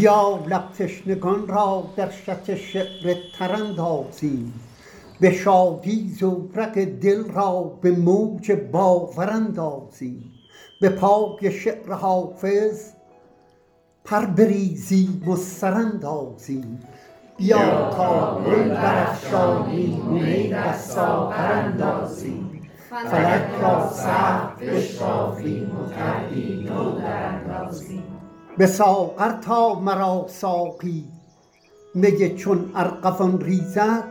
بیا لب تشنگان را در شط شعر تر اندازیم به شادی زورق دل را به موج باور اندازیم به پای شعر حافظ پر بریزیم و سر اندازیم بیا تا گل برافشانیم می بر ساغر اندازیم فلک را سخت بشکافیم و طرحی نو دراندازیم به ساغر تا مرا ساقی. می چون ارغوان ریزد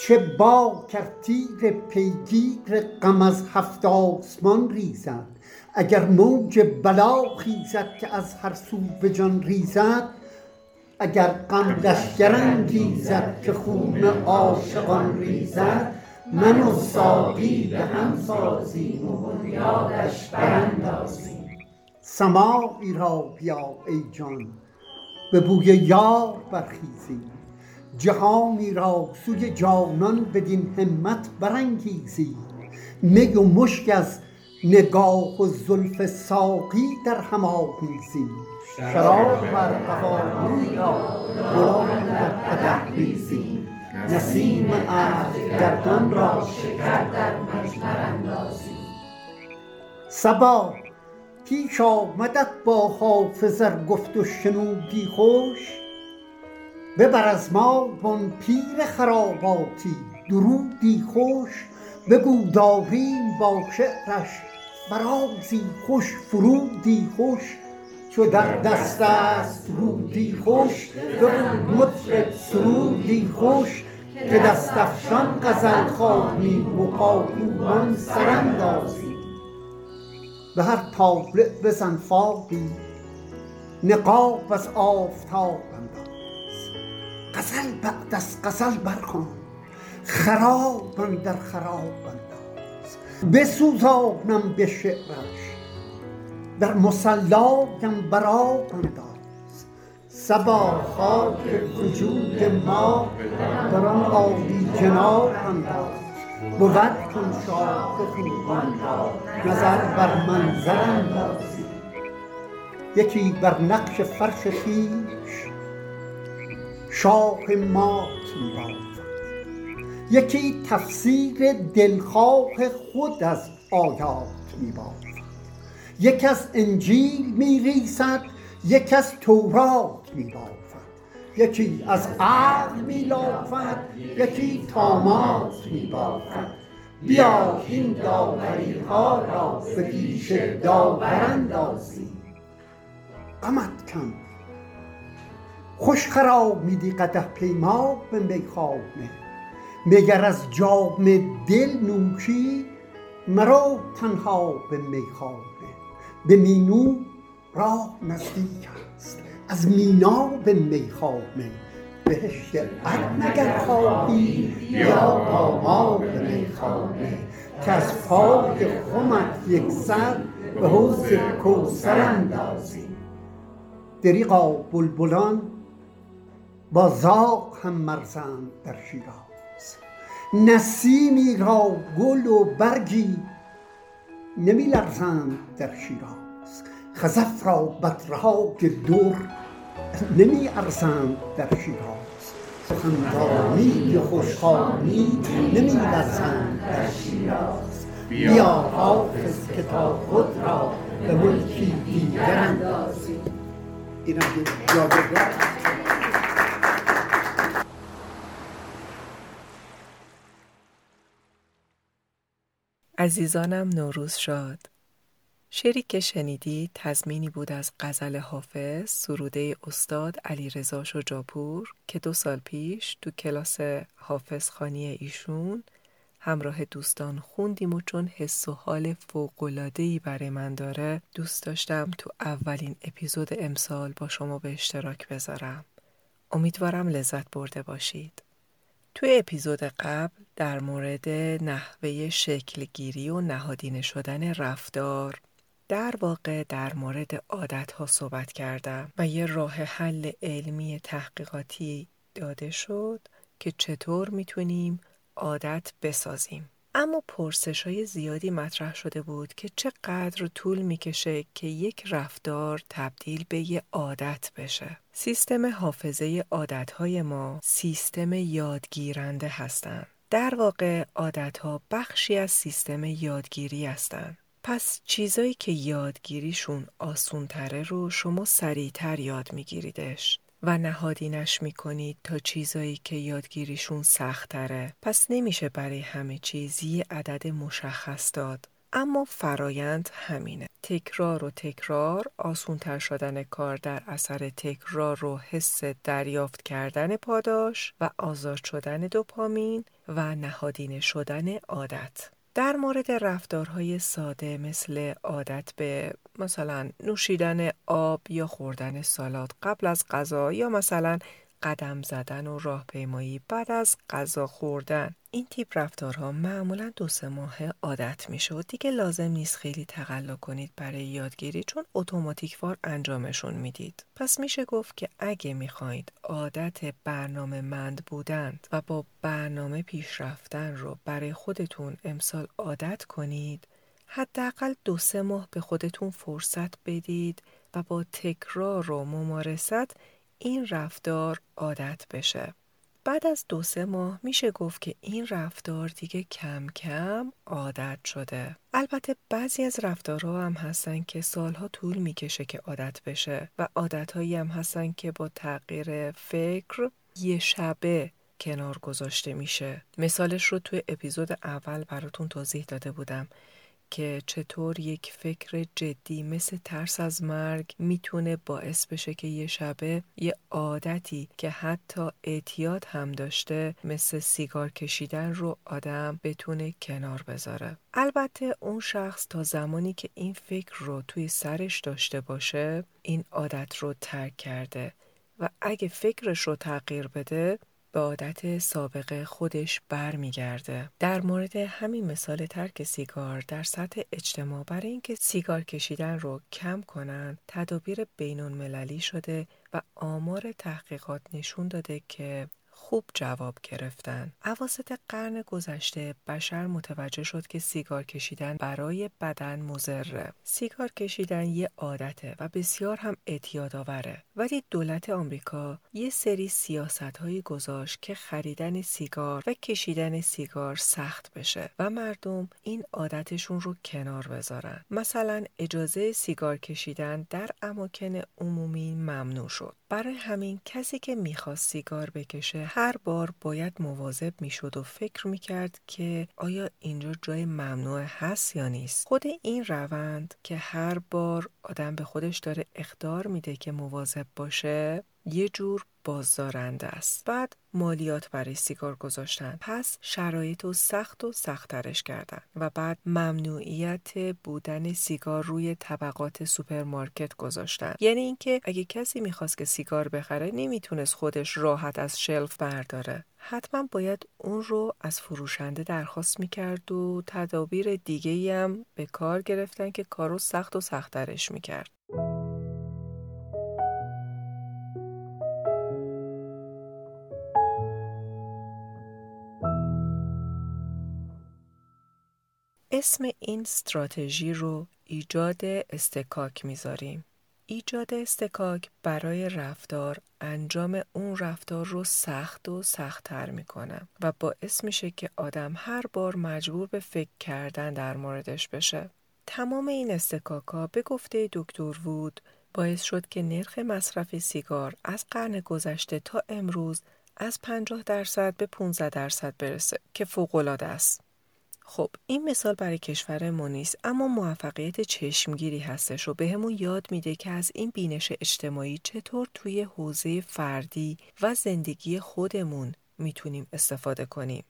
چه باک ار تیغ پیگیر غم از هفت آسمان ریزد. اگر موج بلا خیزد که از هر سو به جان ریزد اگر غم لشکر انگیزد که خون عاشقان ریزد من و ساقی به هم سازیم و بنیادش براندازیم. سماعی را بیا ای جان به بوی یار برخیزیم جهانی را سوی جانان بدین همت برانگیزیم می و مشک از نگاه و زلف ساقی در هم آمیزیم شراب ارغوانی را گلاب در قدح ریزیم نسیم عهدگردان را شکر در مجمر اندازیم صبا پیش آمدت با حافظ ار گفت و شنودی خوش. ببر از ما وآن پیر خراباتی درودی خوش. بگو داریم با شعرش فرازی خوش فرودی خوش. چو در دست است رودی خوش بگو مطرب سرودی خوش. که دست افشان غزل خوانیم و پاکوبان سر اندازیم به هر طالع بزن فاقی نقاب از آفتاب انداز. غزل بعد از غزل برخوان خراب اندر خراب انداز. بسوزانم به شعرش در مصلایم بر آب انداز. صبا خاک وجود ما بر آن عالی جناب انداز. بود کآن شاخ خوبان را نظر بر منظر اندازیم یکی بر نقش فرش خویش شاه مات می بافد یکی تفسیر دلخواه خود از آیات می بافد یک از انجیل می ریسد یک از تورات می بافد یکی از عقل می لافد یکی طامات می بافد بیا کاین داوری ها را به پیش داور اندازیم غمت کم خوش خرامیدی قدح پیما به میخانه می گر از جام دل نوشی مرو تنها به میخانه به مینو راه نزدیک. است از مینا به میخانه بهشت عدن اگر خواهی؟ بیا با ما به میخانه کز پای خمت یک سر به حوض کوثر اندازیم دریغا بلبلان با زاغ هم مرزند در شیراز. نسیمی را گل و برگی نمی لرزند در شیراز. خزف را بدرهای در نمی ارزند در شیراز. سخندانی و خوش خوانی نمی لرزند در شیراز. بیا حافظ که تا خود را به ملکی دیگر اندازیم. اینم یادگار عزیزانم نوروز شاد. شعری که شنیدید تضمینی بود از غزل حافظ سروده استاد علیرضا شجاعپور که دو سال پیش تو کلاس حافظ خانی ایشون همراه دوستان خوندیم و چون حس و حال فوق‌العاده‌ای برای من داره دوست داشتم تو اولین اپیزود امسال با شما به اشتراک بذارم. امیدوارم لذت برده باشید. توی اپیزود قبل در مورد نحوه شکلگیری و نهادینه شدن رفتار در واقع در مورد عادت ها صحبت کردم و یه راه حل علمی تحقیقاتی داده شد که چطور می‌تونیم عادت بسازیم اما پرسش های زیادی مطرح شده بود که چقدر طول می‌کشه که یک رفتار تبدیل به یه عادت بشه. سیستم حافظه عادتهای ما سیستم یادگیرنده هستند. در واقع عادتها بخشی از سیستم یادگیری هستند. پس چیزایی که یادگیریشون آسونتره رو شما سریعتر یاد میگیریدش و نهادینش می‌کنید تا چیزایی که یادگیریشون سختره پس نمیشه برای همه چیز یه عدد مشخص داد. اما فرایند همینه. تکرار و تکرار آسونتر شدن کار در اثر تکرار و حس دریافت کردن پاداش و آزاد شدن دوپامین و نهادینه شدن عادت. در مورد رفتارهای ساده مثل عادت به مثلا نوشیدن آب یا خوردن سالاد قبل از غذا یا مثلا قدم زدن و راهپیمایی بعد از غذا خوردن. این تیپ رفتارها معمولا دو سه ماه عادت میشه و دیگه لازم نیست خیلی تقلا کنید برای یادگیری چون اتوماتیک وار انجامشون می‌دید پس میشه گفت که اگه می‌خواهید عادت برنامه مند بودند و با برنامه پیش رفتن رو برای خودتون امسال عادت کنید حداقل دو سه ماه به خودتون فرصت بدید و با تکرار و ممارست این رفتار عادت بشه. بعد از دو سه ماه میشه گفت که این رفتار دیگه کم کم عادت شده. البته بعضی از رفتارها هم هستن که سالها طول می‌کشه که عادت بشه و عادتهایی هم هستن که با تغییر فکر یه شبه کنار گذاشته میشه. مثالش رو توی اپیزود اول براتون توضیح داده بودم که چطور یک فکر جدی مثل ترس از مرگ می‌تونه باعث بشه که یه شبه یه عادتی که حتی اعتیاد هم داشته مثل سیگار کشیدن رو آدم بتونه کنار بذاره. البته اون شخص تا زمانی که این فکر رو توی سرش داشته باشه این عادت رو ترک کرده و اگه فکرش رو تغییر بده به عادت سابقه خودش برمیگرده. در مورد همین مثال ترک سیگار در سطح اجتماع برای اینکه سیگار کشیدن رو کم کنند تدابیر بینون مللی شده و آمار تحقیقات نشون داده که خوب جواب گرفتن. اواسط قرن گذشته بشر متوجه شد که سیگار کشیدن برای بدن مزره. سیگار کشیدن یه عادته و بسیار هم اعتیاد آوره. ولی دولت آمریکا یه سری سیاست هایی گذاشت که خریدن سیگار و کشیدن سیگار سخت بشه و مردم این عادتشون رو کنار بذارن. مثلا اجازه سیگار کشیدن در اماکن عمومی ممنوع شد. برای همین کسی که می‌خواست سیگار بکشه هر بار باید مواظب می‌شد و فکر می‌کرد که آیا اینجا جای ممنوع هست یا نیست خود این روند که هر بار آدم به خودش داره اخطار میده که مواظب باشه یه جور بازدارنده است. بعد مالیات برای سیگار گذاشتن. پس شرایط رو سخت و سختترش کردن و بعد ممنوعیت بودن سیگار روی طبقات سوپرمارکت گذاشتن. یعنی اینکه اگه کسی می‌خواست که سیگار بخره نمی‌تونست خودش راحت از shelf برداره. حتما باید اون رو از فروشنده درخواست می‌کرد و تدابیر دیگه هم به کار گرفتن که کارو سخت و سختترش می‌کرد. اسم این استراتژی رو ایجاد استکاک می‌ذاریم. ایجاد استکاک برای رفتار انجام اون رفتار رو سخت و سختتر می‌کنه و باعث میشه که آدم هر بار مجبور به فکر کردن در موردش بشه. تمام این استکاک ها به گفته دکتر وود باعث شد که نرخ مصرف سیگار از قرن گذشته تا امروز از 50 درصد به 15 درصد برسه که فوق‌العاده است. خب این مثال برای کشور ما نیست اما موفقیت چشمگیری هستش و بهمون یاد میده که از این بینش اجتماعی چطور توی حوزه فردی و زندگی خودمون می‌تونیم استفاده کنیم.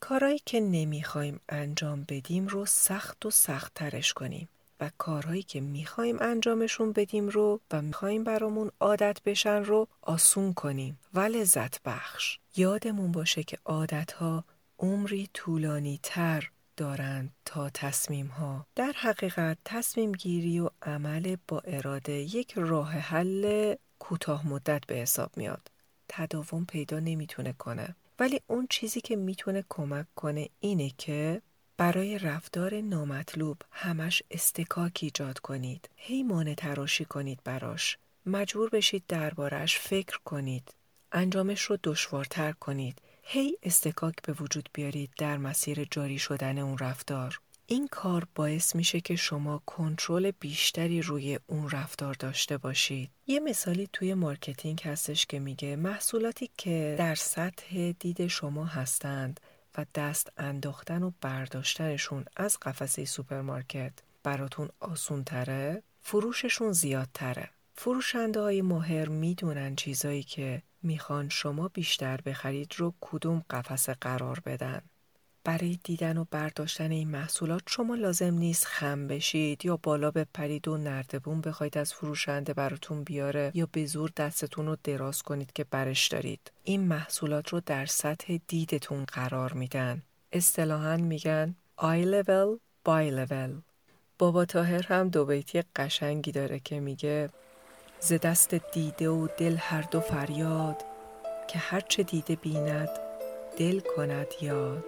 کارهایی که نمی‌خوایم انجام بدیم رو سخت و سخت ترش کنیم و کارهایی که می‌خوایم انجامشون بدیم رو و می‌خوایم برامون عادت بشن رو آسون کنیم و لذت بخش. یادمون باشه که عادتها عمری طولانی تر دارند تا تصمیم ها. در حقیقت تصمیم گیری و عمل با اراده یک راه حل کوتاه مدت به حساب میاد. تداوم پیدا نمی‌تونه کنه. ولی اون چیزی که می‌تونه کمک کنه اینه که برای رفتار نامطلوب همش استکاک ایجاد کنید. هی تراشی کنید براش. مجبور بشید دربارش فکر کنید. انجامش رو دشوارتر کنید. هی اصطکاک به وجود بیارید در مسیر جاری شدن اون رفتار. این کار باعث میشه که شما کنترل بیشتری روی اون رفتار داشته باشید. یه مثالی توی marketing هستش که میگه محصولاتی که در سطح دید شما هستند و دست انداختن و برداشتنشون از قفسه سوپرمارکت براتون آسون تره، فروششون زیادتره. فروشنده های ماهر می‌دونن چیزایی که می‌خوان شما بیشتر بخرید رو کدوم قفسه قرار بدن. برای دیدن و برداشتن این محصولات شما لازم نیست خم بشید یا بالا بپرید و نردبون بخواید از فروشنده براتون بیاره یا به زور دستتون رو دراز کنید که برش دارید. این محصولات رو در سطح دیدتون قرار میدن. اصطلاحا میگن آی level, buy level. بابا تاهر هم دو بیتی قشنگی داره که میگه ز دست دیده و دل هر دو فریاد که هرچه دیده بیند دل کند یاد.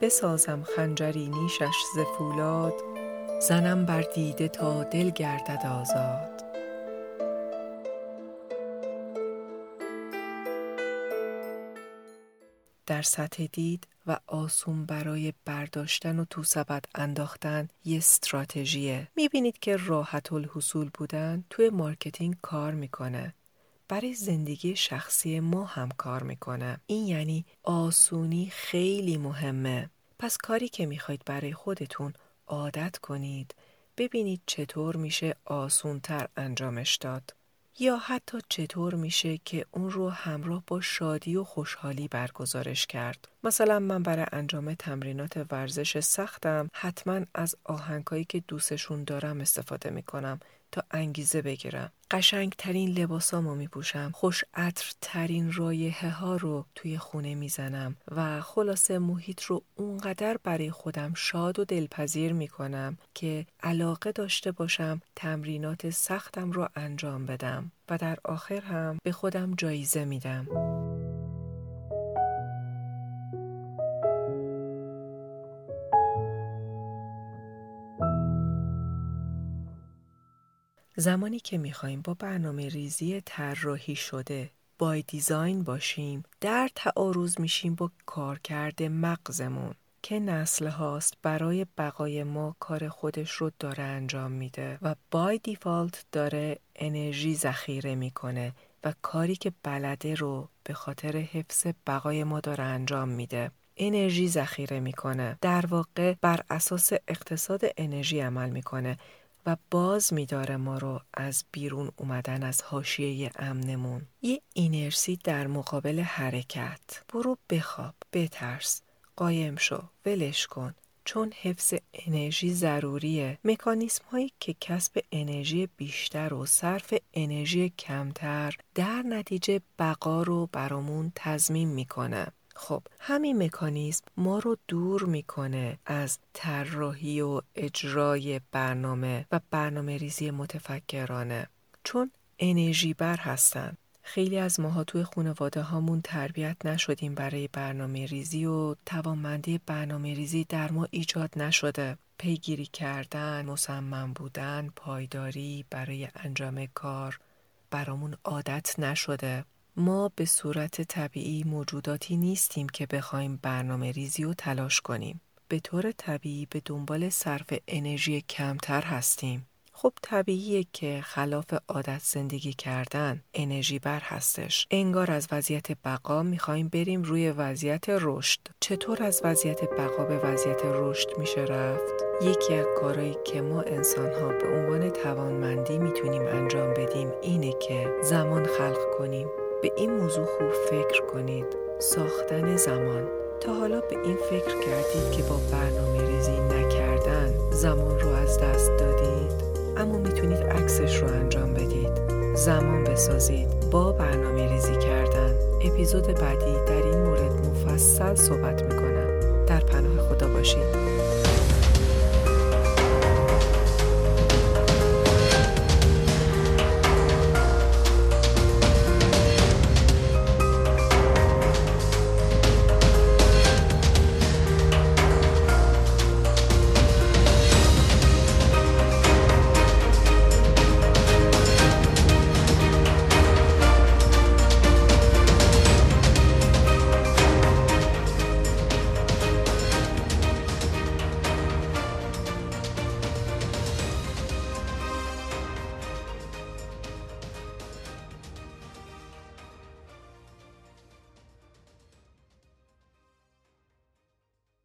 بسازم خنجری نیشش ز فولاد زنم بر دیده تا دل گردد آزاد. در سطح دید و آسون برای برداشتن و تو سبد انداختن یه استراتژیه. می‌بینید که راحت الحصول بودن توی marketing کار می‌کنه. برای زندگی شخصی ما هم کار می‌کنه. این یعنی آسونی خیلی مهمه. پس کاری که می‌خواید برای خودتون عادت کنید ببینید چطور میشه آسونتر انجامش داد. یا حتی چطور میشه که اون رو همراه با شادی و خوشحالی برگزارش کرد. مثلا من برای انجام تمرینات ورزش سختم حتما از آهنگایی که دوستشون دارم استفاده می‌کنم تا انگیزه بگیرم. قشنگ ترین لباسامو می پوشم. خوش عطر ترین رایحه ها رو توی خونه می‌زنم و خلاصه محیط رو اونقدر برای خودم شاد و دلپذیر می کنم که علاقه داشته باشم تمرینات سختم رو انجام بدم و در آخر هم به خودم جایزه میدم. زمانی که می‌خوایم با برنامه ریزی طراحی شده بای دیزاین باشیم در تعارض میشیم با کارکرد مغزمون که نسل هاست برای بقای ما کار خودش رو داره انجام میده و بای دیفالت داره انرژی ذخیره می‌کنه و کاری که بلده رو به خاطر حفظ بقای ما داره انجام میده. انرژی ذخیره می‌کنه. در واقع بر اساس اقتصاد انرژی عمل می‌کنه. و باز میداره ما رو از بیرون اومدن از حاشیه امنمون. یه اینرسی در مقابل حرکت. برو بخواب بترس. قایم شو ولش کن. چون حفظ انرژی ضروریه. مکانیسم هایی که کسب انرژی بیشتر و صرف انرژی کمتر در نتیجه بقا رو برامون تضمین می‌کنه خب همین مکانیزم ما رو دور می‌کنه از طراحی و اجرای برنامه و برنامه ریزی متفکرانه. چون انرژی بر هستن. خیلی از ماها توی خانواده هامون تربیت نشدیم برای برنامه ریزی و توانمندی برنامه ریزی در ما ایجاد نشده. پیگیری کردن، مصمم بودن، پایداری برای انجام کار برامون عادت نشده. ما به صورت طبیعی موجوداتی نیستیم که بخوایم برنامه ریزی و تلاش کنیم. به طور طبیعی به دنبال صرف انرژی کمتر هستیم. خب طبیعیه که خلاف عادت زندگی کردن انرژی بر هستش. انگار از وضعیت بقا می‌خوایم بریم روی وضعیت رشد. چطور از وضعیت بقا به وضعیت رشد میشه رفت؟ یکی از کارهایی که ما انسان ها به عنوان توانمندی می‌تونیم انجام بدیم اینه که زمان خلق کنیم. به این موضوع خوب فکر کنید. ساختن زمان. تا حالا به این فکر کردید که با برنامه ریزی نکردن زمان رو از دست دادید؟ اما می‌تونید عکسش رو انجام بدید. زمان بسازید. با برنامه ریزی کردن. اپیزود بعدی در این مورد مفصل صحبت می‌کنم. در پناه خدا باشید.